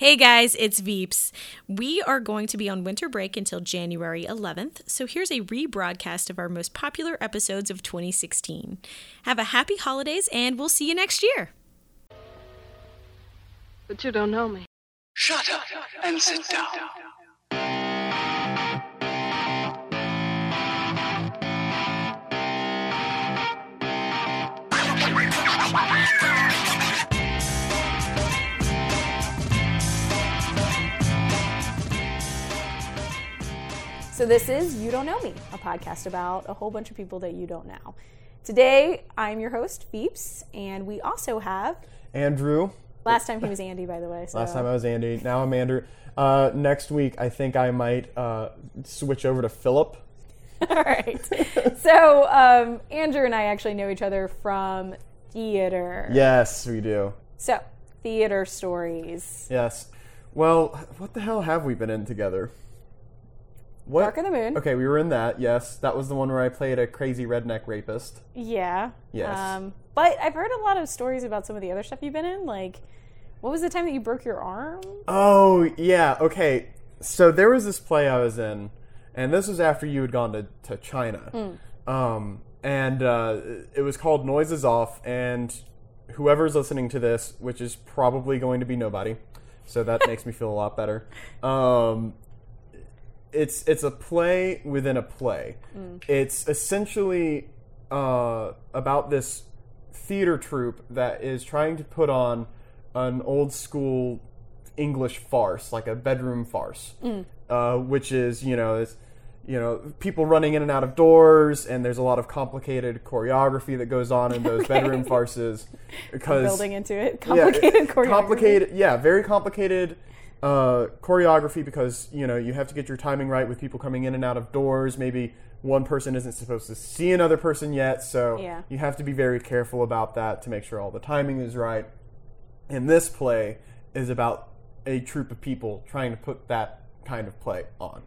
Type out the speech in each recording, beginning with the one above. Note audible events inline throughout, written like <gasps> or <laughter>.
Hey guys, it's Veeps. We are going to be on winter break until January 11th, so here's a rebroadcast of our most popular episodes of 2016. Have a happy holidays, and we'll see you next year. But you don't know me. Shut up and sit down. <laughs> So this is You Don't Know Me, a podcast about a whole bunch of people that you don't know. Today, I'm your host, Beeps, and we also have. Andrew. Last time he was Andy, by the way. So. Last time I was Andy. Now I'm Andrew. Uh, next week, I think I might uh, switch over to Philip. <laughs> All right. so um, Andrew and I actually know each other from theater. Yes, we do. So theater stories. Yes. Well, what the hell have we been in together? What? Dark of the Moon. Okay, we were in that. Yes, that was the one where I played a crazy redneck rapist. Yeah. Yes. Um, but I've heard a lot of stories about some of the other stuff you've been in. Like, what was the time that you broke your arm? Oh yeah. Okay. So there was this play I was in, and this was after you had gone to to China. Um, and uh, it was called Noises Off, and whoever's listening to this, which is probably going to be nobody, so that <laughs> makes me feel a lot better. Um, it's it's a play within a play. It's essentially uh, about this theater troupe that is trying to put on an old school English farce, like a bedroom farce, uh, which is you know you know people running in and out of doors, and there's a lot of complicated choreography that goes on in those bedroom <laughs> farces because Building into it. yeah, Complicated choreography. complicated yeah very complicated uh, choreography because you know you have to get your timing right with people coming in and out of doors maybe one person isn't supposed to see another person yet so Yeah. you have to be very careful about that to make sure all the timing is right and this play is about a troop of people trying to put that kind of play on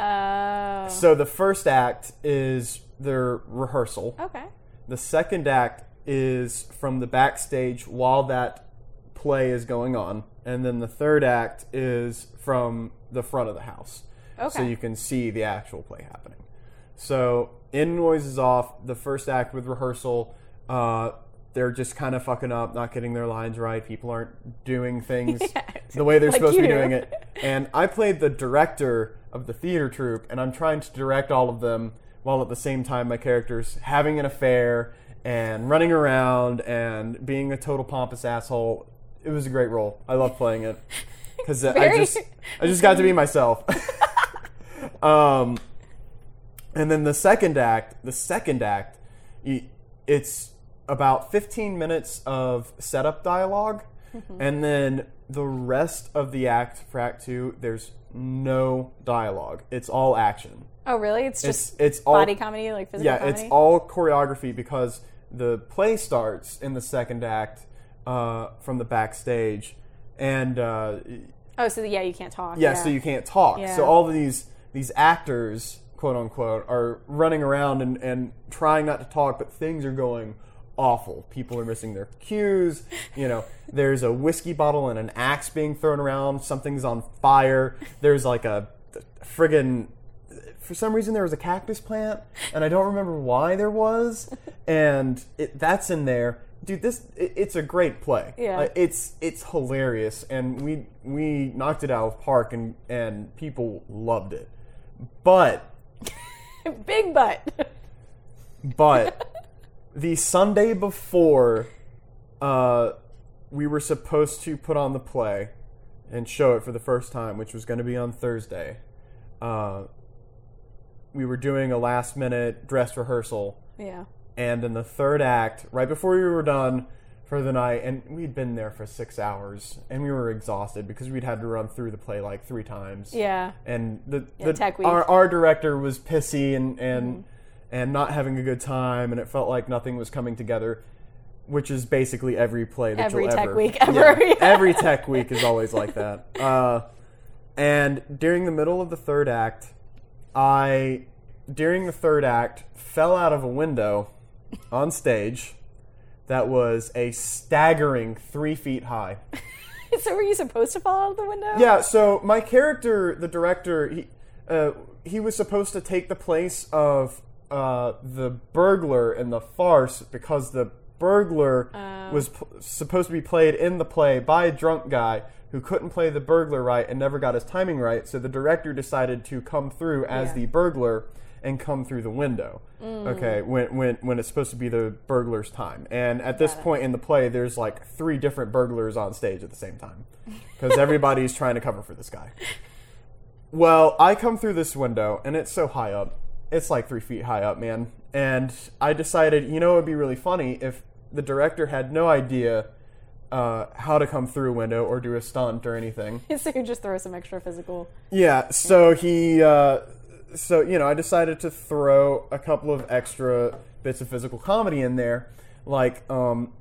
Oh. so the first act is their rehearsal okay. the second act is from the backstage while that play is going on, and then the third act is from the front of the house. So you can see the actual play happening. So in Noises Off, the first act with rehearsal, uh, they're just kind of fucking up, not getting their lines right. People aren't doing things <laughs> the way they're Like supposed to be doing it. <laughs> And I played the director of the theater troupe, and I'm trying to direct all of them while at the same time my character's having an affair and running around and being a total pompous asshole. It was a great role. I love playing it <laughs> because I just I just got to be myself. <laughs> um, and then the second act, the second act, it's about 15 minutes of setup dialog and then the rest of the act for Act Two, there's no dialogue. It's all action. Oh, really? It's It's just it's all body comedy, like physical yeah, comedy? it's all choreography because the play starts in the second act uh, from the backstage, and uh, Oh, so yeah, you can't talk. yeah, so you can't talk. Yeah. So all of these these actors, quote unquote, are running around and, and trying not to talk, but things are going awful. People are missing their cues. You know, <laughs> there's a whiskey bottle and an axe being thrown around. Something's on fire. There's like a friggin' for some reason there was a cactus plant, and I don't remember why there was, and it, that's in there. Dude, this it, it's a great play. Yeah. Like, it's it's hilarious, and we we knocked it out of park, and and people loved it. But <laughs> Big butt. but <laughs> the Sunday before uh, we were supposed to put on the play and show it for the first time, which was going to be on Thursday, uh, we were doing a last minute dress rehearsal. yeah. And in the third act, right before we were done for the night, and we'd been there for six hours, and we were exhausted because we'd had to run through the play like three times Yeah. and the, Yeah, the tech week. Our, our director was pissy and and and not having a good time and it felt like nothing was coming together which is basically every play that Every you'll tech ever week ever, <laughs> yeah. every tech week is always like that <laughs> uh, and during the middle of the third act i during the third act fell out of a window on stage that was a staggering three feet high <laughs> so were you supposed to fall out of the window? Yeah, so my character, the director, he uh, he was supposed to take the place of uh, the burglar in the farce because the burglar was p- supposed to be played in the play by a drunk guy who couldn't play the burglar right and never got his timing right. So the director decided to come through as Yeah. the burglar and come through the window. Okay, when when when it's supposed to be the burglar's time. And at this point in the play, there's like three different burglars on stage at the same time because <laughs> everybody's trying to cover for this guy. Well, I come through this window and it's so high up. It's like three feet high up, man. And I decided, you know, it would be really funny if the director had no idea uh, how to come through a window or do a stunt or anything. <laughs> so you just throw some extra physical. Yeah, so he, uh, so, you know, I decided to throw a couple of extra bits of physical comedy in there, like, um,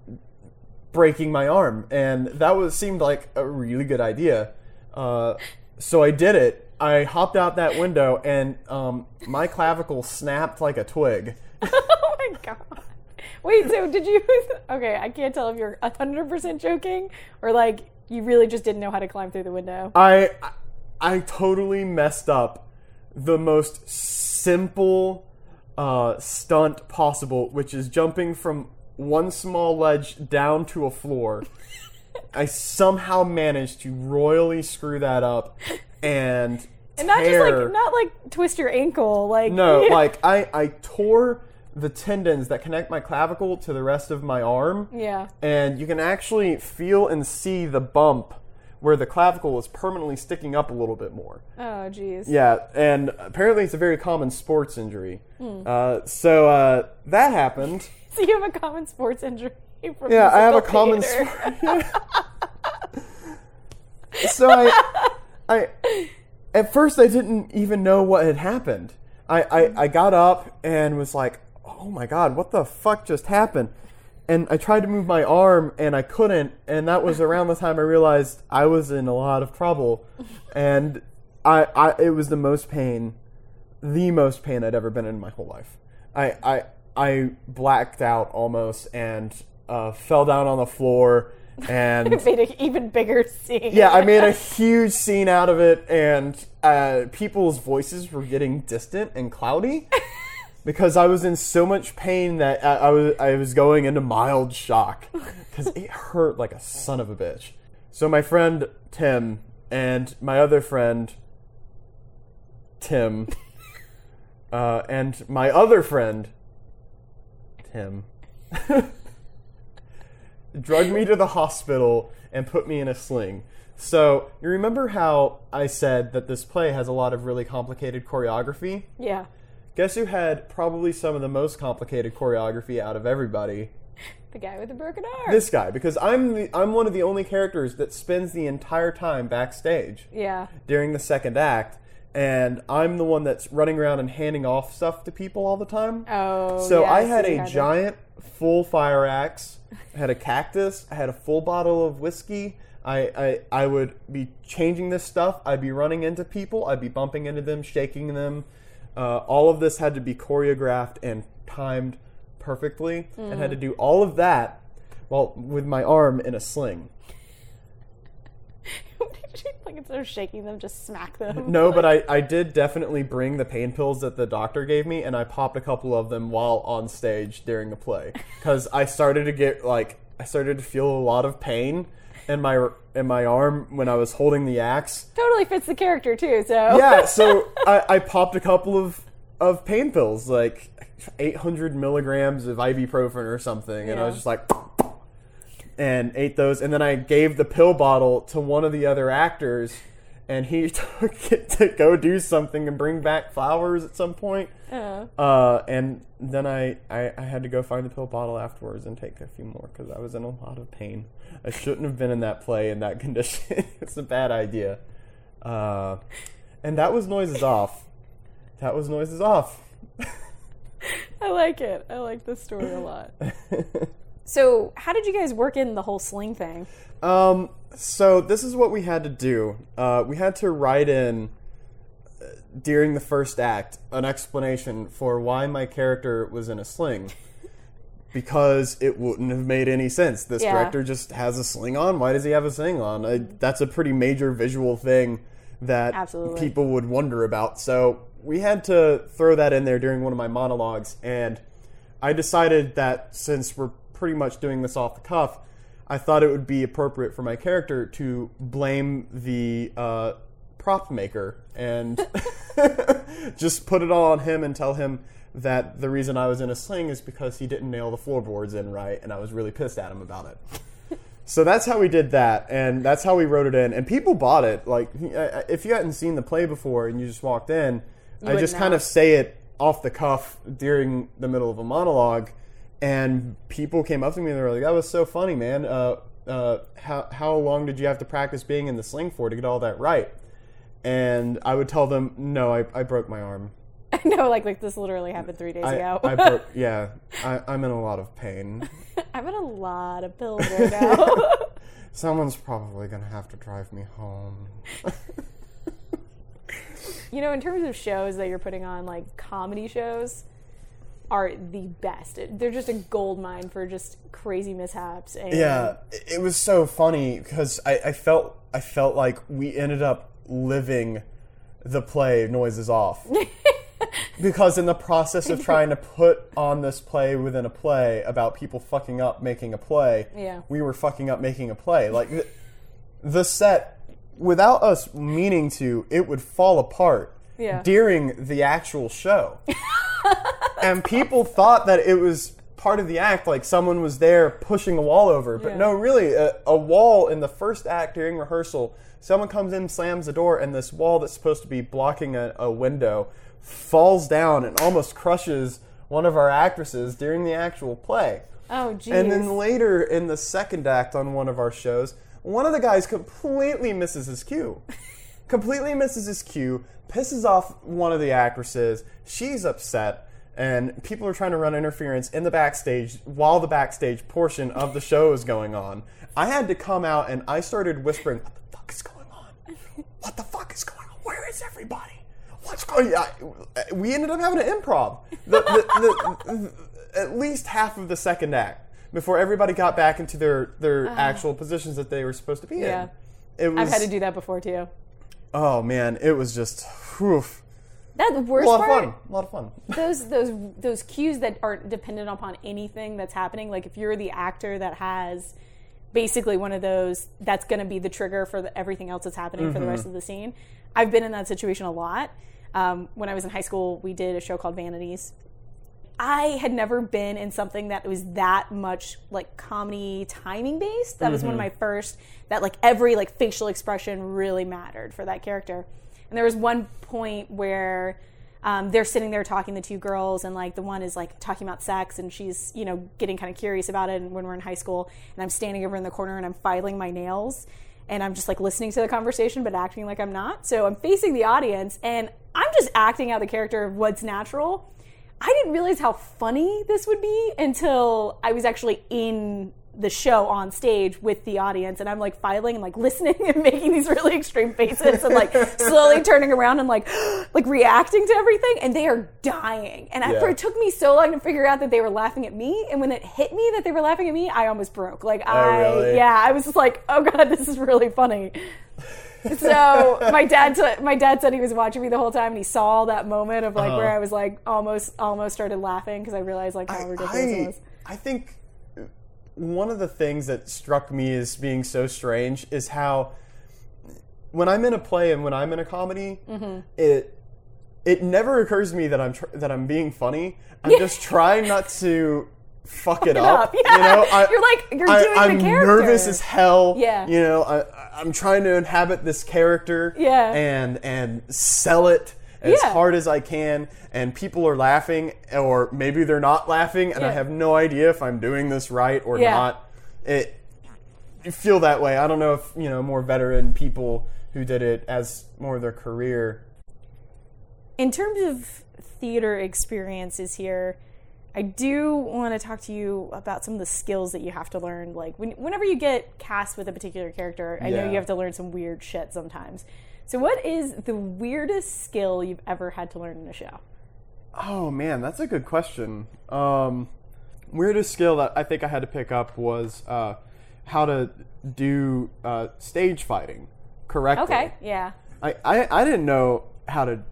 breaking my arm. And that was, seemed like a really good idea. Uh, so I did it. I hopped out that window and, um, my clavicle snapped like a twig. <laughs> <laughs> oh my god. Wait, so did you? <laughs> Okay, I can't tell if you're hundred percent joking or like you really just didn't know how to climb through the window. I I totally messed up the most simple uh, stunt possible, which is jumping from one small ledge down to a floor. I somehow managed to royally screw that up and And not just like not like twist your ankle, like no, <laughs> like I I tore the tendons that connect my clavicle to the rest of my arm yeah. and you can actually feel and see the bump where the clavicle is permanently sticking up a little bit more. Oh jeez. Yeah, and apparently it's a very common sports injury. Uh, so uh, that happened. <laughs> So you have a common sports injury. From Yeah, I have a common. theater. sport. <laughs> so I, I, at first I didn't even know what had happened. I, I, I got up and was like, "Oh my god, what the fuck just happened?" And I tried to move my arm and I couldn't. And that was around the time I realized I was in a lot of trouble. And I, I it was the most pain, the most pain I'd ever been in my whole life. I, I, I blacked out almost and uh, fell down on the floor and <laughs> Made an even bigger scene. yeah, I made a huge scene out of it, and uh, people's voices were getting distant and cloudy <laughs> because I was in so much pain that I, I was I was going into mild shock <laughs> because it hurt like a son of a bitch. So my friend Tim and my other friend Tim <laughs> uh, and my other friend Tim <laughs> drugged me to the hospital and put me in a sling. So, you remember how I said that this play has a lot of really complicated choreography? Yeah. Guess who had probably some of the most complicated choreography out of everybody? The guy with the broken arm. This guy, because I'm the, I'm one of the only characters that spends the entire time backstage yeah. during the second act, and I'm the one that's running around and handing off stuff to people all the time. Oh. So yeah, I had you a had giant full fire axe. I had a cactus. I had a full bottle of whiskey. I, I I would be changing this stuff. I'd be running into people. I'd be bumping into them, shaking them. Uh, all of this had to be choreographed and timed perfectly, and Mm. had to do all of that while with my arm in a sling. <laughs> Like instead of shaking them, just smack them? No, but <laughs> I, I did definitely bring the pain pills that the doctor gave me, and I popped a couple of them while on stage during the play because I started to get like I started to feel a lot of pain in my in my arm when I was holding the axe. totally fits the character too. So Yeah, <laughs> so I, I popped a couple of of pain pills, like 800 milligrams of ibuprofen or something, and I was just like. And ate those, and then I gave the pill bottle to one of the other actors, and he <laughs> took it to go do something and bring back flowers at some point. Uh, and then I, I, I had to go find the pill bottle afterwards and take a few more because I was in a lot of pain. I shouldn't have been in that play in that <laughs> condition. it's a bad idea. Uh, and that was noises off. That was noises off. <laughs> I like it. I like this story a lot. so, how did you guys work in the whole sling thing? Um, so this is what we had to do. Uh, we had to write in uh, during the first act an explanation for why my character was in a sling. <laughs> because it wouldn't have made any sense. This Yeah. director just has a sling on. Why does he have a sling on? I, that's a pretty major visual thing that Absolutely. people would wonder about. So we had to throw that in there during one of my monologues, and I decided that since we're pretty much doing this off the cuff, I thought it would be appropriate for my character to blame the uh, prop maker and <laughs> just put it all on him and tell him that the reason I was in a sling is because he didn't nail the floorboards in right, and I was really pissed at him about it. <laughs> So that's how we did that, and that's how we wrote it in, and people bought it. Like, if you hadn't seen the play before and you just walked in, I just not. kind of say it off the cuff during the middle of a monologue, and people came up to me and they were like, "That was so funny, man. Uh, uh, how how long did you have to practice being in the sling for to get all that right?" And I would tell them, "No, I, I broke my arm. <laughs> I know, like like this literally happened three days I, ago. I <laughs> broke. Yeah, I, I'm in a lot of pain. <laughs> I'm in a lot of pills right now. Someone's probably gonna have to drive me home." you know, in terms of shows that you're putting on, like comedy shows are the best. They're just a gold mine for just crazy mishaps. And Yeah, it- was so funny because I, I felt I felt like we ended up living the play noises off <laughs> because in the process of trying to <laughs> put on this play within a play about people fucking up making a play Yeah. we were fucking up making a play like the, the set without us meaning to it would fall apart Yeah. during the actual show <laughs> <laughs> and people thought that it was part of the act like someone was there pushing a wall over but Yeah. no really a, a wall in the first act during rehearsal someone comes in slams the door and this wall that's supposed to be blocking a, a window falls down and almost crushes one of our actresses during the actual play Oh, geez. and then later in the second act on one of our shows, one of the guys completely misses his cue. <laughs> completely misses his cue, pisses off one of the actresses. She's upset, and people are trying to run interference in the backstage while the backstage portion of the show is going on. I had to come out and I started whispering, What the fuck is going on? What the fuck is going on? Where is everybody? What's going on? We ended up having an improv. The, the, the, at least half of the second act before everybody got back into their, their uh-huh. actual positions that they were supposed to be Yeah. in. It was, I've had to do that before too. Oh man, it was just whew, That the a worst lot of fun. A lot of fun. <laughs> those those those cues that aren't dependent upon anything that's happening like if you're the actor that has basically one of those that's going to be the trigger for the, everything else that's happening for the rest of the scene i've been in that situation a lot um, when i was in high school we did a show called vanities I had never been in something that was that much like comedy timing based. That was one of my first that like every like facial expression really mattered for that character. And there was one point where um, they're sitting there talking, the two girls, and like the one is like talking about sex, and she's you know getting kind of curious about it. And when we're in high school, and I'm standing over in the corner and I'm filing my nails, and I'm just like listening to the conversation but acting like I'm not. So I'm facing the audience, and I'm just acting out the character of what's natural. I didn't realize how funny this would be until I was actually in the show on stage with the audience and I'm like filing and like <laughs> listening and making these really extreme faces and like <laughs> slowly turning around and like <gasps> like reacting to everything and they are dying. And Yeah. after it took me so long to figure out that they were laughing at me and when it hit me that they were laughing at me, I almost broke. Like oh, I really? yeah, I was just like, "Oh god, this is really funny." <laughs> so my dad t- my dad said he was watching me the whole time and he saw that moment of like where I was like almost almost started laughing because I realized like how ridiculous it I, was. I think one of the things that struck me as being so strange is how when I'm in a play and when I'm in a comedy, Mm-hmm. it it never occurs to me that I'm tr- that I'm being funny. I'm <laughs> just trying not to fuck it, up. up. Yeah. You know, I, You're like- you're I, doing the character. I'm nervous as hell. Yeah. You know, I, I'm trying to inhabit this character. Yeah. And and sell it as Yeah. hard as I can, and people are laughing, or maybe they're not laughing, and I have no idea if I'm doing this right or Yeah. not. It you feel that way. I don't know if you know more veteran people who did it as more of their career. In terms of theater experiences here, I do want to talk to you about some of the skills that you have to learn. Like when, whenever you get cast with a particular character, I know you have to learn some weird shit sometimes. So, what is the weirdest skill you've ever had to learn in a show? Oh man, that's a good question. Um, weirdest skill that I think I had to pick up was uh, how to do uh, stage fighting correctly. Okay. Yeah. I, I, I didn't know how to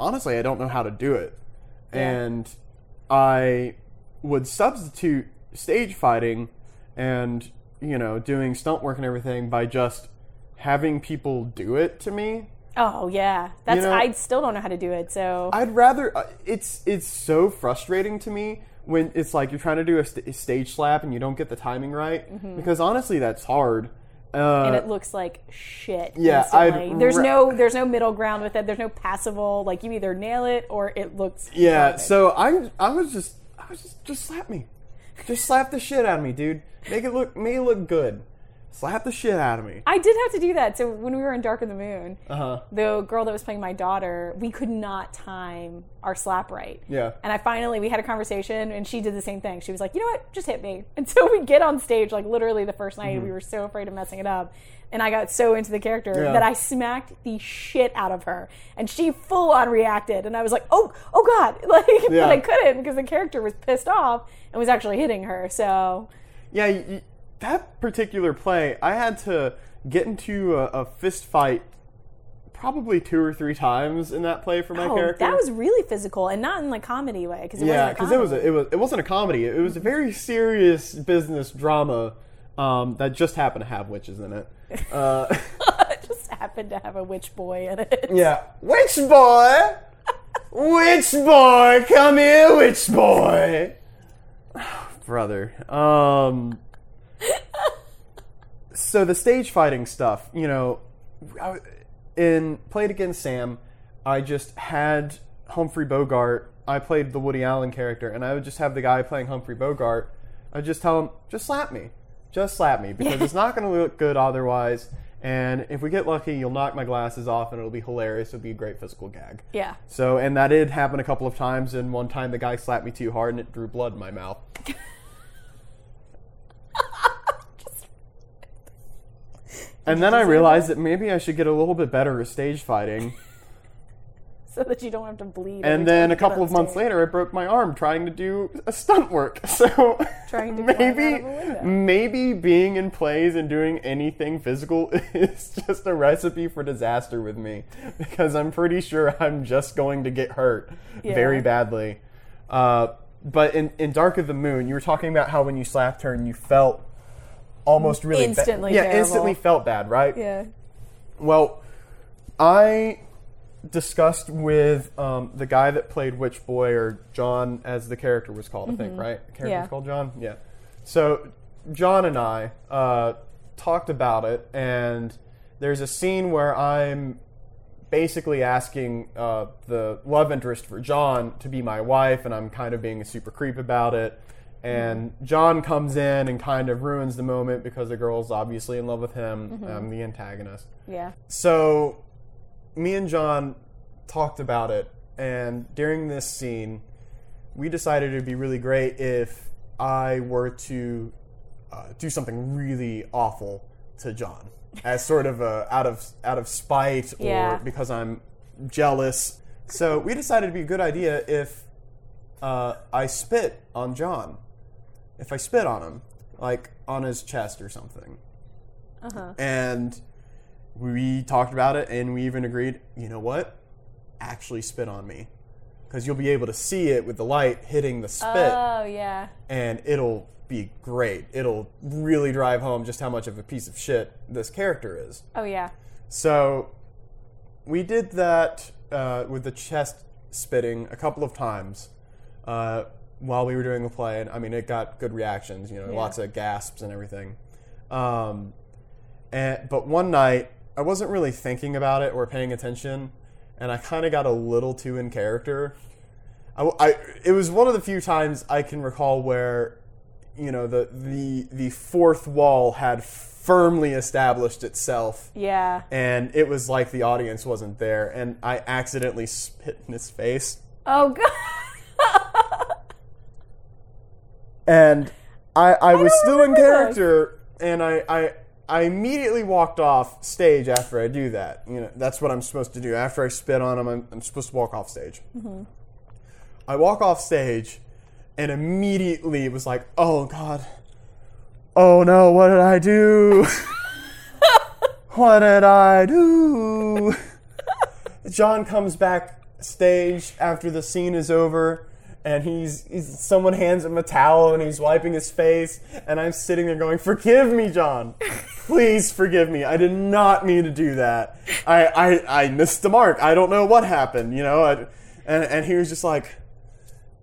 honestly I don't know how to do it. And I would substitute stage fighting and you know doing stunt work and everything by just having people do it to me. Oh yeah. That's know- I still don't know how to do it. So I'd rather uh, it's it's so frustrating to me when it's like you're trying to do a, st- a stage slap and you don't get the timing right because honestly that's hard. Uh, and it looks like shit. yeah, instantly. There's ra- no there's no middle ground with it. There's no passable. Like you either nail it or it looks. Yeah, garbage. so I I was just I was just just slap me. Just slap the shit out of me, dude. Make it look make it look good. Slap the shit out of me. I did have to do that. So when we were in Dark of the Moon, Uh-huh. the girl that was playing my daughter, we could not time our slap right. Yeah. And I finally we had a conversation and she did the same thing. She was like, "You know what? Just hit me." <laughs> And so we get on stage like literally the first night we were so afraid of messing it up. And I got so into the character Mm-hmm. Yeah. that I smacked the shit out of her. And she full on reacted and I was like, "Oh, oh god." <laughs> Like Yeah. but I couldn't because the character was pissed off and was actually hitting her. So Yeah, y y that particular play, I had to get into a, a fist fight probably two or three times in that play for my oh, character. that was really physical and not in like comedy way because it yeah, because it was a, it was it wasn't a comedy. It was a very serious business drama um, that just happened to have witches in it. <laughs> Uh, it just happened to have a witch boy in it. Yeah. Witch boy! Witch boy! Come here, witch boy! <sighs> Brother. Um. So the stage fighting stuff, you know, in Play It Again Sam, I just had Humphrey Bogart. I played the Woody Allen character, and I would just have the guy playing Humphrey Bogart. I'd just tell him, just slap me. Just slap me, because it's not going to look good otherwise. And if we get lucky, you'll knock my glasses off, and it'll be hilarious. It'll be a great physical gag. Yeah. So, and that did happen a couple of times, and one time the guy slapped me too hard, and it drew blood in my mouth. <laughs> And then I realized that maybe I should get a little bit better at stage fighting. <laughs> So that you don't have to bleed. And then a couple of months stage. later, I broke my arm trying to do a stunt work. <laughs> So Trying to <laughs> maybe, of a window. maybe being in plays and doing anything physical is just a recipe for disaster with me because I'm pretty sure I'm just going to get hurt very badly. Uh, but in, in Dark of the Moon, you were talking about how when you slapped her and you felt almost really ba- Instantly yeah, terrible. instantly felt bad, right? Yeah. Well, I discussed with um, the guy that played Witch Boy, or John, as the character was called, I think, right? The character Yeah. was called John? Yeah. So, John and I uh, talked about it, and there's a scene where I'm basically asking uh, the love interest for John to be my wife, and I'm kind of being a super creep about it. And John comes in and kind of ruins the moment because the girl's obviously in love with him. I'm the antagonist. Yeah. So, me and John talked about it, and during this scene, we decided it'd be really great if I were to uh, do something really awful to John, as sort of a out of out of spite or Yeah. because I'm jealous. So we decided it'd be a good idea if uh, I spit on John, if I spit on him, like on his chest or something. And we talked about it and we even agreed, you know what? Actually spit on me. Because you'll be able to see it with the light hitting the spit Oh yeah. and it'll be great. It'll really drive home just how much of a piece of shit this character is. Oh yeah. So we did that uh, with the chest spitting a couple of times uh, while we were doing the play, and I mean it got good reactions. You know, Yeah. lots of gasps and everything. Um, and but one night I wasn't really thinking about it or paying attention, and I kind of got a little too in character. I, I- it was one of the few times I can recall where you know the the the fourth wall had firmly established itself Yeah. and it was like the audience wasn't there and i accidentally spit in his face Oh god. And i i was still in character and I, I i immediately walked off stage after i do that you know that's what i'm supposed to do after i spit on him i'm, I'm supposed to walk off stage Mm-hmm. i walk off stage and immediately it was like, oh god, oh no, what did I do? <laughs> what did I do? John comes backstage after the scene is over, and he's, he's someone hands him a towel and he's wiping his face, and I'm sitting there going, "Forgive me, John. Please forgive me. I did not mean to do that. I I, I missed the mark. I don't know what happened. You know." I, and and he was just like,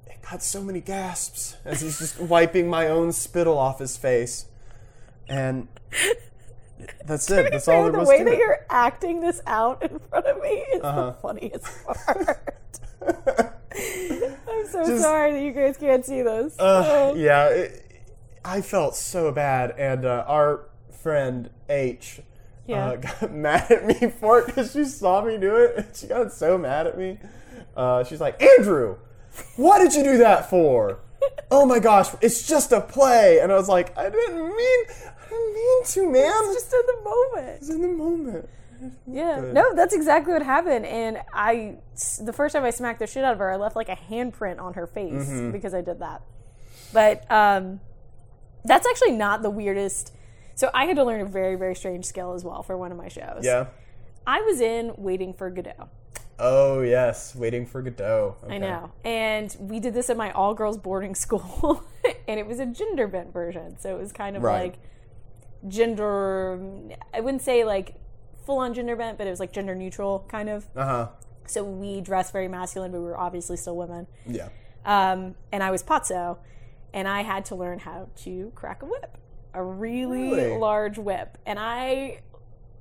it got so many gasps as he's just wiping my own spittle off his face, and. That's it. That's all there the was way to that it. you're acting this out in front of me is Uh-huh. the funniest <laughs> part. <laughs> I'm so Just- sorry that you guys can't see this. Uh, yeah, it, I felt so bad, and uh, our friend H Yeah. uh, <laughs> got mad at me for it because she saw me do it, and she got so mad at me. Uh, she's like, Andrew, what did you do that for? <laughs> Oh my gosh, it's just a play, and I was like, I didn't mean, I didn't mean to, man. It's just in the moment. It's in the moment. <laughs> Yeah. No, that's exactly what happened. And I, the first time I smacked the shit out of her, I left like a handprint on her face Mm-hmm. because I did that. But um, that's actually not the weirdest. So I had to learn a very, very strange skill as well for one of my shows. Yeah. I was in Waiting for Godot. Oh yes, waiting for Godot. I know. And we did this at my all girls boarding school, <laughs> and it was a gender bent version. So it was kind of Right. like gender, I wouldn't say like full on gender bent, but it was like gender neutral kind of. Uh huh. So we dressed very masculine, but we were obviously still women. Yeah. Um, and I was Pozzo, and I had to learn how to crack a whip, a really, Really? large whip. And I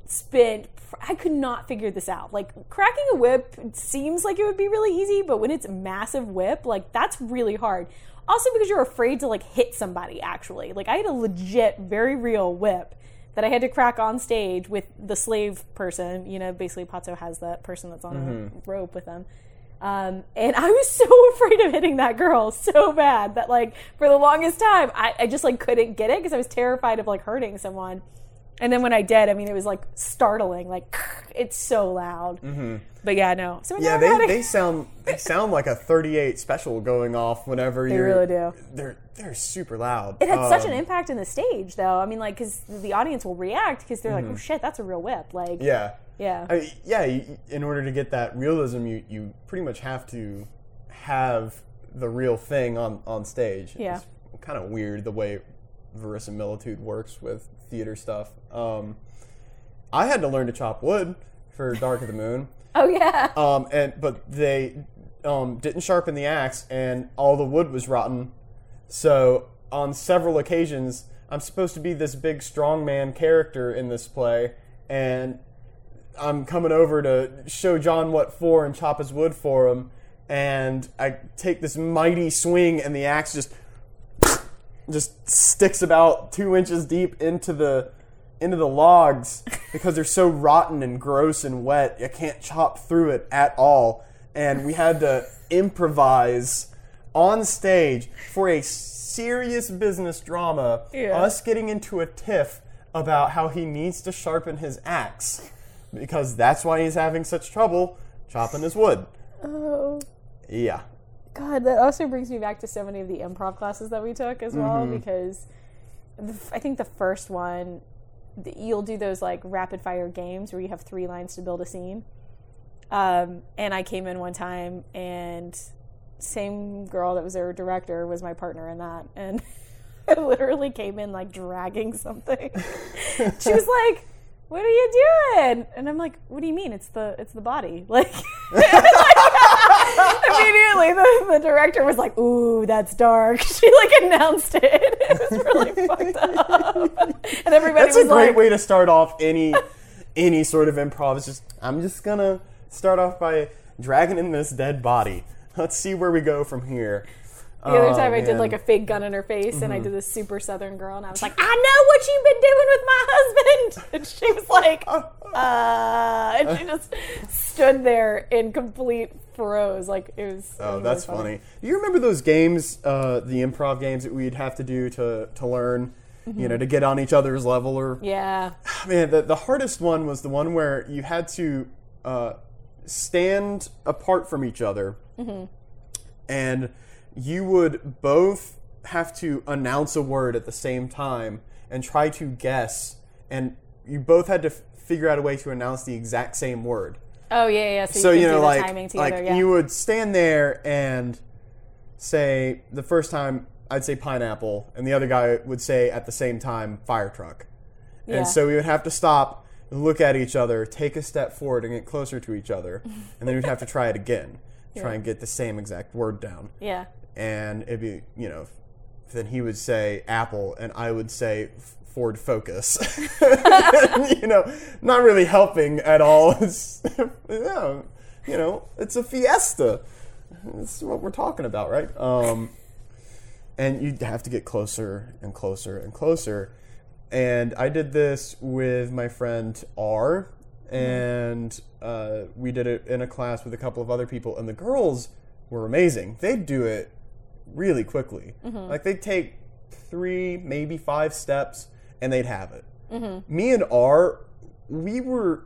spent, I could not figure this out. Like, cracking a whip seems like it would be really easy, but when it's a massive whip, like, that's really hard. Also, because you're afraid to, like, hit somebody, actually. Like, I had a legit, very real whip that I had to crack on stage with the slave person. You know, basically, Pozzo has that person that's on a rope with him. Um, and I was <laughs> so afraid of hitting that girl so bad that like for the longest time I, I just like couldn't get it because I was terrified of like hurting someone. And then when I did, I mean, it was like startling. Like <laughs> it's so loud. But yeah, no. So Mm-hmm. Yeah, they, they sound they sound like a 38 special going off whenever you're. really do. They're they're super loud. It had such an Um, impact in the stage, though. I mean, like, because the audience will react because they're like, "Oh shit, that's a real whip!" Like, Mm-hmm. Yeah. yeah, I, yeah. You, in order to get that realism, you you pretty much have to have the real thing on on stage. Yeah. It's kind of weird the way verisimilitude works with theater stuff. Um, I had to learn to chop wood for Dark of the Moon. <laughs> oh yeah, Um, and but they um, didn't sharpen the axe, and all the wood was rotten. So on several occasions, I'm supposed to be this big strongman character in this play, and I'm coming over to show John what for and chop his wood for him, and I take this mighty swing, and the axe just just sticks about two inches deep into the into the logs <laughs> because they're so rotten and gross and wet. You can't chop through it at all. And we had to improvise on stage for a serious business drama, Yeah. us getting into a tiff about how he needs to sharpen his axe because that's why he's having such trouble chopping his wood. oh Yeah. God, that also brings me back to so many of the improv classes that we took as well Mm-hmm. because the, I think the first one you'll do those like rapid fire games where you have three lines to build a scene. Um, and I came in one time and same girl that was our director was my partner in that and <laughs> I literally came in like dragging something. <laughs> she was like, "What are you doing?" And I'm like, "What do you mean? It's the it's the body." Like <laughs> immediately the, the director was like, "Ooh, that's dark." <laughs> She like announced it. <laughs> It was really <laughs> fucked up. And everybody was like, That's a great like, way to start off any any sort of improv. It's just I'm just gonna start off by dragging in this dead body. Let's see where we go from here. The other Oh, time I did like a fake gun in her face, and I Mm-hmm. did this super southern girl, and I was like, "I know what you've been doing with my husband," and she was like, "Uh," and she just stood there in complete froze, like it was. it Oh, was that's really funny. Do you remember those games, uh, the improv games that we'd have to do to to learn, you know, to get on each other's level? Or Yeah, <sighs> man, the the hardest one was the one where you had to uh, stand apart from each other, and you would both have to announce a word at the same time and try to guess, and you both had to f- figure out a way to announce the exact same word. Oh yeah, yeah. So, So you, you know, do the like, timing together. like yeah. you would stand there and say the first time I'd say pineapple, and the other guy would say at the same time fire truck. Yeah. And so we would have to stop, look at each other, take a step forward, and get closer to each other, <laughs> and then we'd have to try it again, try Yeah. and get the same exact word down. yeah. And it'd be, you know, then he would say apple, and I would say Ford Focus. <laughs> you know, not really helping at all. <laughs> It's, yeah, you know, it's a fiesta. That's what we're talking about, right? Um, and you have to get closer and closer and closer. And I did this with my friend R, and uh, we did it in a class with a couple of other people, and the girls were amazing. They'd do it really quickly. Like they'd take three, maybe five steps, and they'd have it. Me and R, we were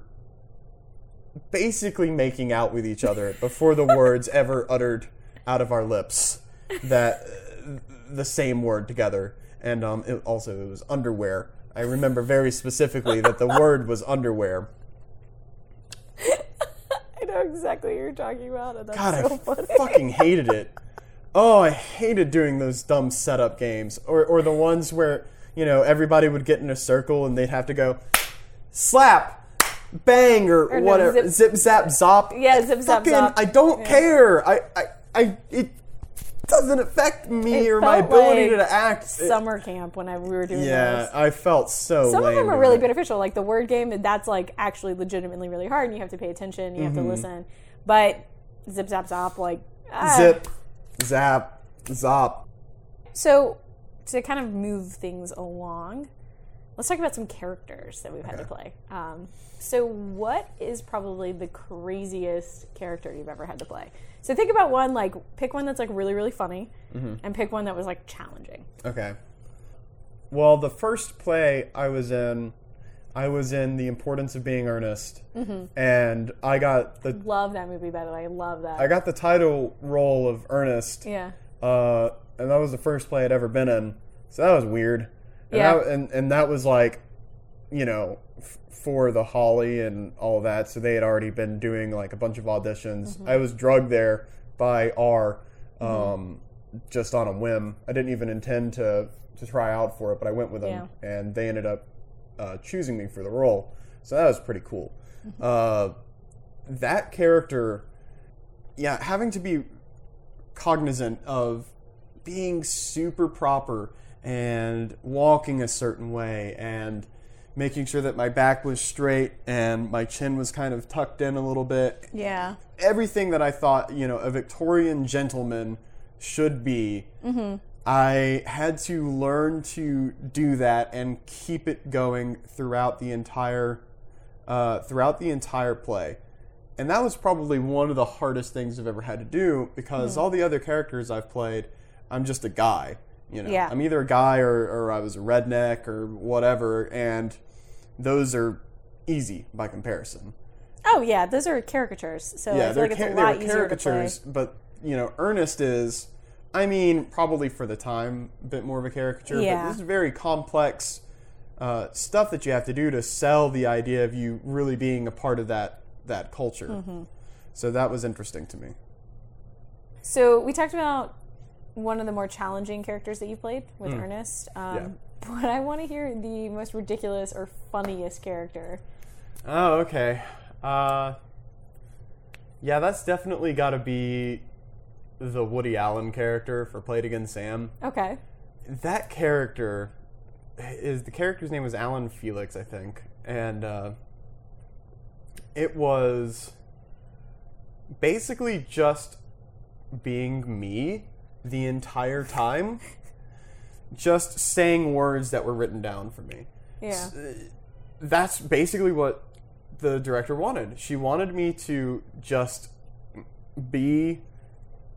basically making out with each other before the words ever uttered out of our lips that uh, the same word together. And um, it also it was underwear. I remember very specifically that the word was underwear. <laughs> I know exactly what you're talking about, and that's god so i funny. <laughs> fucking hated it. Oh i hated doing those dumb setup games or, or the ones where you know everybody would get in a circle and they'd have to go slap bang or, no, whatever zip- zip, zap zop Yeah, zip, zap, Fucking- zop. i don't Yeah. care i i, I it doesn't affect me It or my ability like to act Summer camp whenever we were doing yeah those. i felt so Some of them are really it. beneficial, like the word game. That's like actually legitimately really hard, and you have to pay attention. You have Mm-hmm. to listen. But zip zap zop, like ah. zip zap zop So to kind of move things along, let's talk about some characters that we've had to play. Um, so what is probably the craziest character you've ever had to play? So think about one like pick one that's like really really funny, Mm-hmm. and pick one that was like challenging. Okay. Well, the first play I was in, I was in The Importance of Being Earnest, Mm-hmm. and I got the Love that movie by the way. I love that. I got the title role of Ernest, yeah. uh, and that was the first play I'd ever been in, so that was weird. And Yeah. that, and and that was like, you know, f- for the Holly and all that. So they had already been doing like a bunch of auditions. Mm-hmm. I was drugged there by R, um, just on a whim. I didn't even intend to to try out for it, but I went with them, and they ended up uh, choosing me for the role. So that was pretty cool. Mm-hmm. Uh, that character, yeah, having to be cognizant of being super proper and walking a certain way and making sure that my back was straight and my chin was kind of tucked in a little bit. Yeah. Everything that I thought, you know, a Victorian gentleman should be. Mm-hmm. I had to learn to do that and keep it going throughout the entire uh, throughout the entire play. And that was probably one of the hardest things I've ever had to do because all the other characters I've played, I'm just a guy. You know, Yeah. I'm either a guy or, or I was a redneck or whatever, and those are easy by comparison. Oh yeah, those are caricatures. So Yeah, they're, like it's ca- a they lot were easier to play. caricatures, but you know, Ernest is, I mean, probably for the time, a bit more of a caricature. Yeah. But this is very complex uh, stuff that you have to do to sell the idea of you really being a part of that that culture. Mm-hmm. So that was interesting to me. So we talked about one of the more challenging characters that you played with Ernest. Um, Yeah. <laughs> But I want to hear the most ridiculous or funniest character. Oh, okay. Uh, yeah, that's definitely got to be the Woody Allen character for Play It Again Sam. Okay. that character is the character's name was Alan Felix, I think, and uh, it was basically just being me the entire time, just saying words that were written down for me. Yeah. That's basically what the director wanted. She wanted me to just be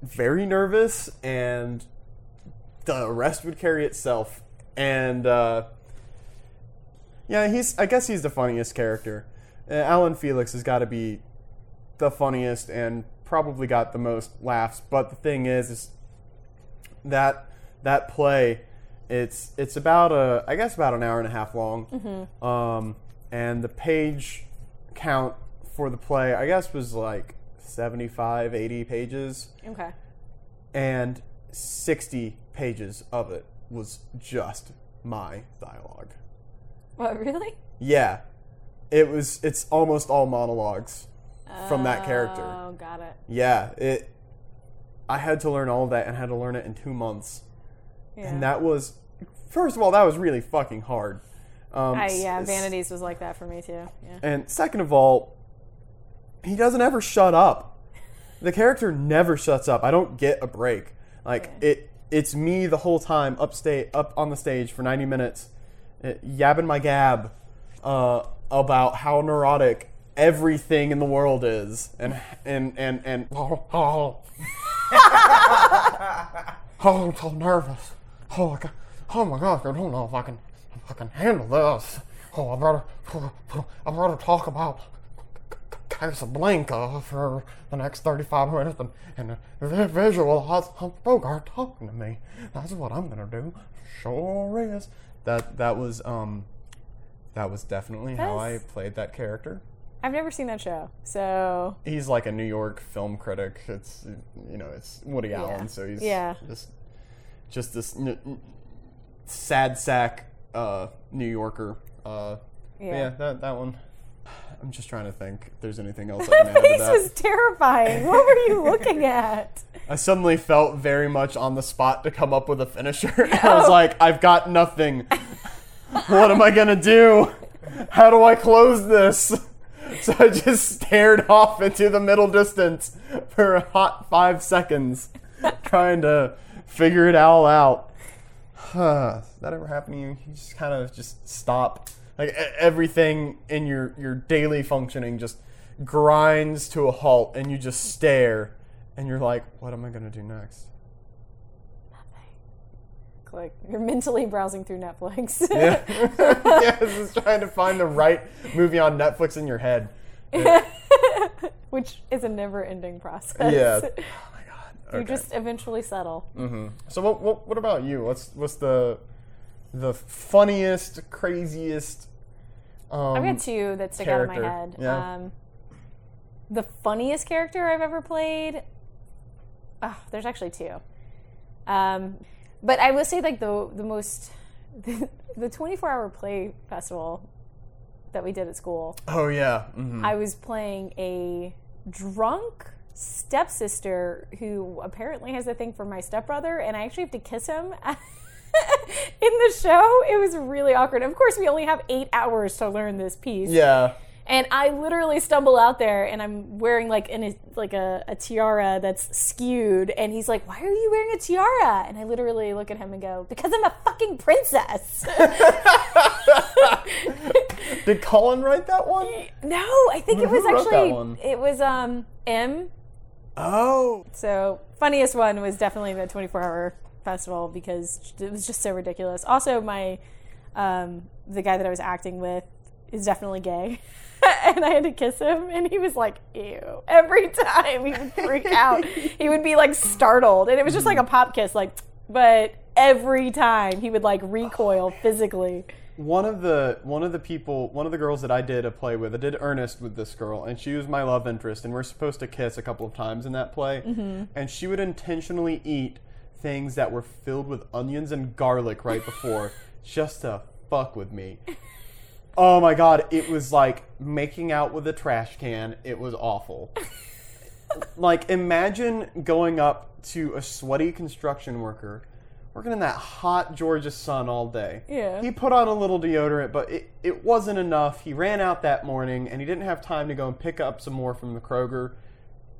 very nervous and the rest would carry itself. And uh, yeah, he's. I guess he's the funniest character. Uh, Alan Felix has got to be the funniest and probably got the most laughs. But the thing is, is that that play, it's it's about a I guess about an hour and a half long, um, and the page count for the play I guess was like 75, 80 pages, Okay. and 60 pages of it was just my dialogue. What really? Yeah, it was. It's almost all monologues from that character. Oh, got it. Yeah, it. I had to learn all of that and had to learn it in two months, Yeah. and that was, first of all, that was really fucking hard. Um, I, yeah, Vanities was like that for me too. Yeah. And second of all, he doesn't ever shut up. The character never shuts up. I don't get a break. Like it, it's me the whole time upstate, up on the stage for ninety minutes, uh, yabbing my gab uh, about how neurotic everything in the world is, and and and and <laughs> oh, <laughs> oh, oh I'm so nervous. Oh my god, oh my gosh, I don't know if I can, if I can handle this. Oh, I better, I better talk about Casablanca for the next 35 minutes and, and vi- visualize Bogart talking to me. That's what I'm gonna do. Sure is. That that was um that was definitely how I played that character. I've never seen that show, so He's like a New York film critic. It's you know it's Woody Yeah. Allen, so he's Yeah. just just this n- sad sack uh, New Yorker. Uh, yeah. yeah, that that one. I'm just trying to think if there's anything else I <laughs> can add That to face that. was terrifying. What were you looking <laughs> at? I suddenly felt very much on the spot to come up with a finisher. <laughs> I was like, I've got nothing. what am I gonna do? How do I close this? <laughs> So I just stared <laughs> off into the middle distance for a hot five seconds, trying to figure it all out. <sighs> Does that ever happen to you? You just kind of just stop. Like everything in your, your daily functioning just grinds to a halt and you just stare and you're like, what am I going to do next? Like you're mentally browsing through Netflix. <laughs> Yeah. <laughs> yeah, just trying to find the right movie on Netflix in your head. <laughs> Which is a never-ending process. Yeah. Oh my god. You just eventually settle. So what, what what about you? What's what's the the funniest, craziest um I've got two that stick out in my head. yeah. Um, the funniest character I've ever played. Oh, there's actually two. Um, but I will say like the the most <laughs> the 24 hour play festival that we did at school. Oh yeah. mhm. I was playing a drunk stepsister who apparently has a thing for my stepbrother, and I actually have to kiss him. <laughs> In the show, it was really awkward. Of course, we only have eight hours to learn this piece. Yeah. And I literally stumble out there and I'm wearing like an like a, a tiara that's skewed and he's like, Why are you wearing a tiara? And I literally look at him and go, Because I'm a fucking princess. <laughs> Did Colin write that one? no, I think it Who was wrote that actually one? it was um M. Oh. So funniest one was definitely the 24 hour festival because it was just so ridiculous. Also my um the guy that I was acting with is definitely gay. <laughs> <laughs> and I had to kiss him, and he was like, "Ew!" Every time he would freak <laughs> out, he would be like startled, and it was just like a pop kiss, like. But every time he would like recoil physically. one of the one of the people one of the girls that I did a play with I did Earnest with this girl and she was my love interest and we're supposed to kiss a couple of times in that play mm-hmm. and she would intentionally eat things that were filled with onions and garlic right before just to fuck with me <laughs> oh my god it was like making out with a trash can it was awful <laughs> like imagine going up to a sweaty construction worker working in that hot Georgia sun all day. Yeah. He put on a little deodorant, but it, it wasn't enough. He ran out that morning and he didn't have time to go and pick up some more from the Kroger.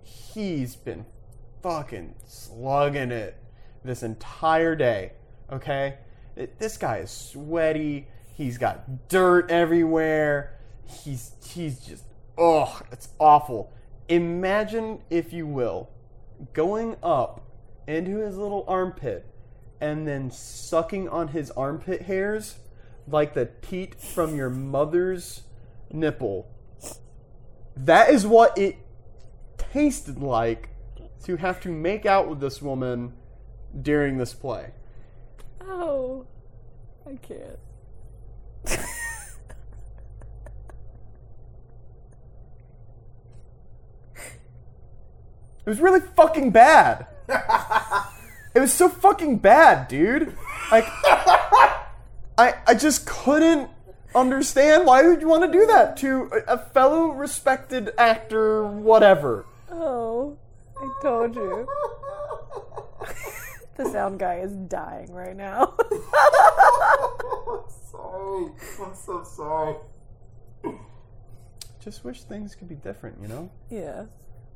He's been fucking slugging it this entire day. Okay? It- this guy is sweaty. He's got dirt everywhere. He's he's just oh, it's awful. Imagine, if you will, going up into his little armpit and then sucking on his armpit hairs like the teat from your mother's nipple. That is what it tasted like to have to make out with this woman during this play. Oh, I can't. It was really fucking bad. it was so fucking bad, dude. Like, I I just couldn't understand why would you want to do that to a, a fellow respected actor, whatever. Oh, I told you. The sound guy is dying right now. <laughs> sorry. I'm so sorry. Just wish things could be different, you know? yeah.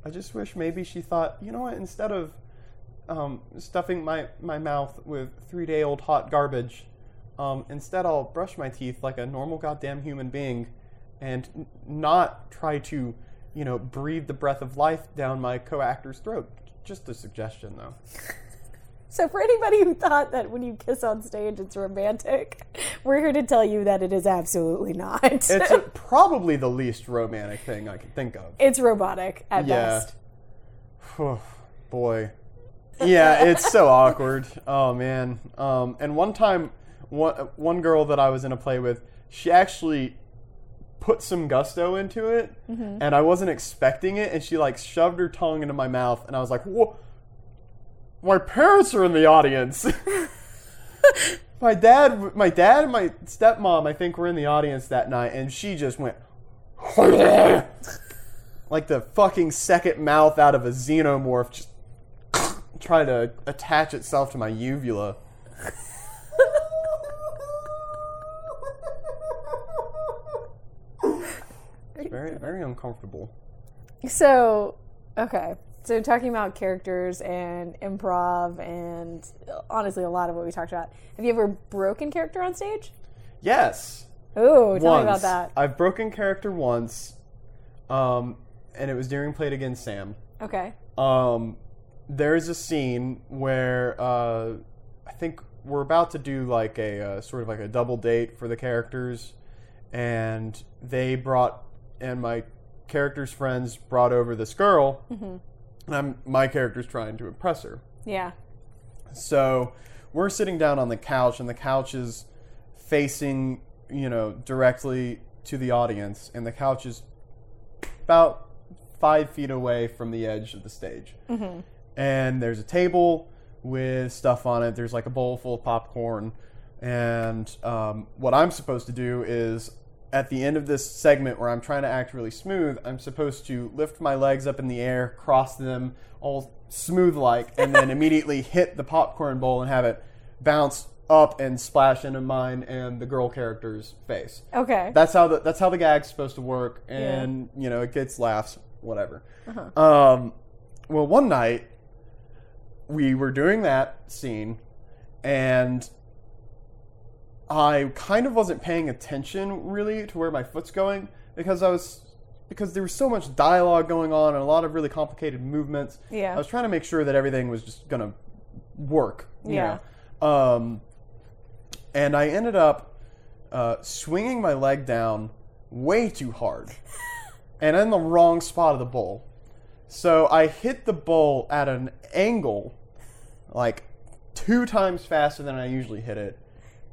I just wish maybe she thought, you know what, instead of um, stuffing my, my mouth with three day old hot garbage, um, instead I'll brush my teeth like a normal goddamn human being and n- not try to, you know, breathe the breath of life down my co actor's throat. Just a suggestion, though. <laughs> So, for anybody who thought that when you kiss on stage it's romantic, we're here to tell you that it is absolutely not. It's a, <laughs> probably the least romantic thing I can think of. it's robotic at best. Yeah. best. boy. Yeah, it's so <laughs> awkward. Oh man. Um, and one time, one one girl that I was in a play with, she actually put some gusto into it, and I wasn't expecting it, and she like shoved her tongue into my mouth, and I was like, "Whoa." My parents are in the audience. <laughs> my dad, my dad, and my stepmom, I think, were in the audience that night, and she just went <laughs> like the fucking second mouth out of a xenomorph, just <laughs> trying to attach itself to my uvula. It's very, very uncomfortable. So, okay. So, talking about characters and improv, and honestly, a lot of what we talked about. Have you ever broken character on stage? Yes. Oh, tell once. me about that. I've broken character once, um, and it was during Play It Again Sam. Okay. um, there's a scene where uh, I think we're about to do like a uh, sort of like a double date for the characters, and they brought and my character's friends brought over this girl, and I'm, my character's trying to impress her. Yeah. So we're sitting down on the couch, and the couch is facing, you know, directly to the audience, and the couch is about five feet away from the edge of the stage. And there's a table with stuff on it. There's like a bowl full of popcorn. And um, what I'm supposed to do is at the end of this segment where I'm trying to act really smooth, I'm supposed to lift my legs up in the air, cross them all smooth like, and then <laughs> immediately hit the popcorn bowl and have it bounce up and splash into mine and the girl character's face. Okay. That's how the that's how the gag's supposed to work, and you know it gets laughs, whatever. Uh Um, well, one night we were doing that scene, and I kind of wasn't paying attention really to where my foot's going because I was because there was so much dialogue going on and a lot of really complicated movements. Yeah. I was trying to make sure that everything was just gonna work. you Yeah. Um, and I ended up uh, swinging my leg down way too hard <laughs> and in the wrong spot of the bowl. So I hit the bowl at an angle, like two times faster than I usually hit it,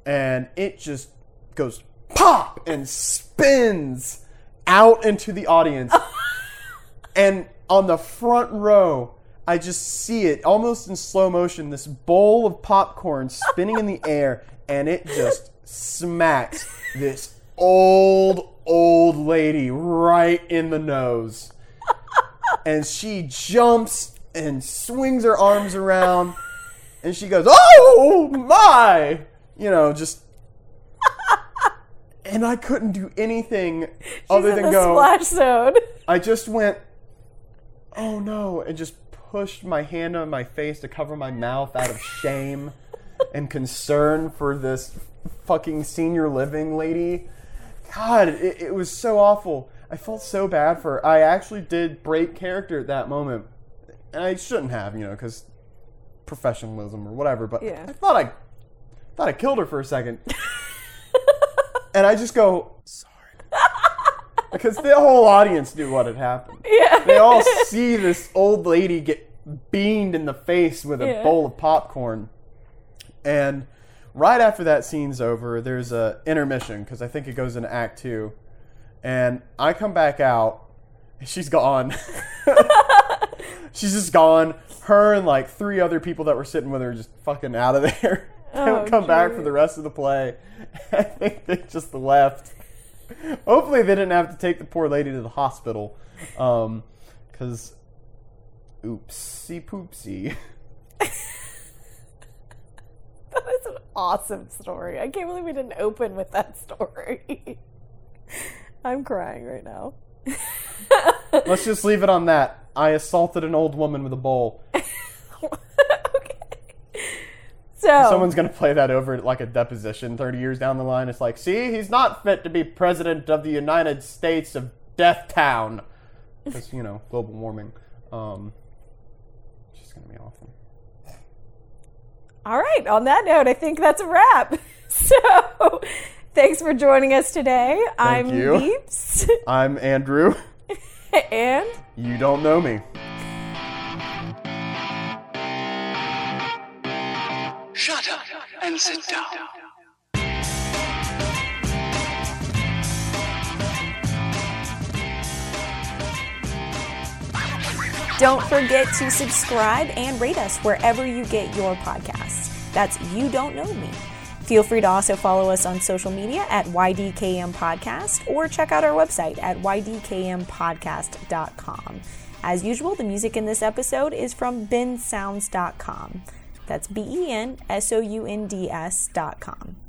and it just goes pop and spins out into the audience. <laughs> and on the front row, I just see it almost in slow motion this bowl of popcorn spinning in the <laughs> air, and it just smacks this old, old lady right in the nose. And she jumps and swings her arms around, and she goes, Oh my! You know, just. <laughs> And I couldn't do anything other She's in than go. splash zone. <laughs> I just went, oh no, and just pushed my hand on my face to cover my mouth out of shame <laughs> and concern for this fucking senior living lady. God, it, it was so awful. I felt so bad for her. I actually did break character at that moment. And I shouldn't have, you know, because professionalism or whatever, but Yeah. I thought I thought I killed her for a second. <laughs> and I just go, sorry. <laughs> because the whole audience knew what had happened. Yeah. They all see this old lady get beamed in the face with a Yeah. bowl of popcorn. And right after that scene's over, there's a intermission because I think it goes into Act Two, and I come back out. She's gone. <laughs> She's just gone. Her and like three other people that were sitting with her just fucking out of there. They Oh, don't come back for the rest of the play. <laughs> I think they just left. Hopefully, they didn't have to take the poor lady to the hospital. Um, because, oopsie poopsie. <laughs> That is an awesome story. I can't believe we didn't open with that story. <laughs> I'm crying right now. Let's just leave it on that. I assaulted an old woman with a bowl. So Someone's gonna play that over like a deposition 30 years down the line. It's like, see, he's not fit to be president of the United States of Death Town. Because, you know, global warming. Um, it's just gonna be awful. All right. On that note, I think that's a wrap. <laughs> So, thanks for joining us today. I'm you. Beeps, I'm Andrew. <laughs> and You don't know me. Shut up and sit down. don't forget to subscribe and rate us wherever you get your podcasts. That's You Don't Know Me. Feel free to also follow us on social media at YDKM Podcast or check out our website at ydkmpodcast.com. As usual, the music in this episode is from bensounds.com. That's B E N S O U N D S.com.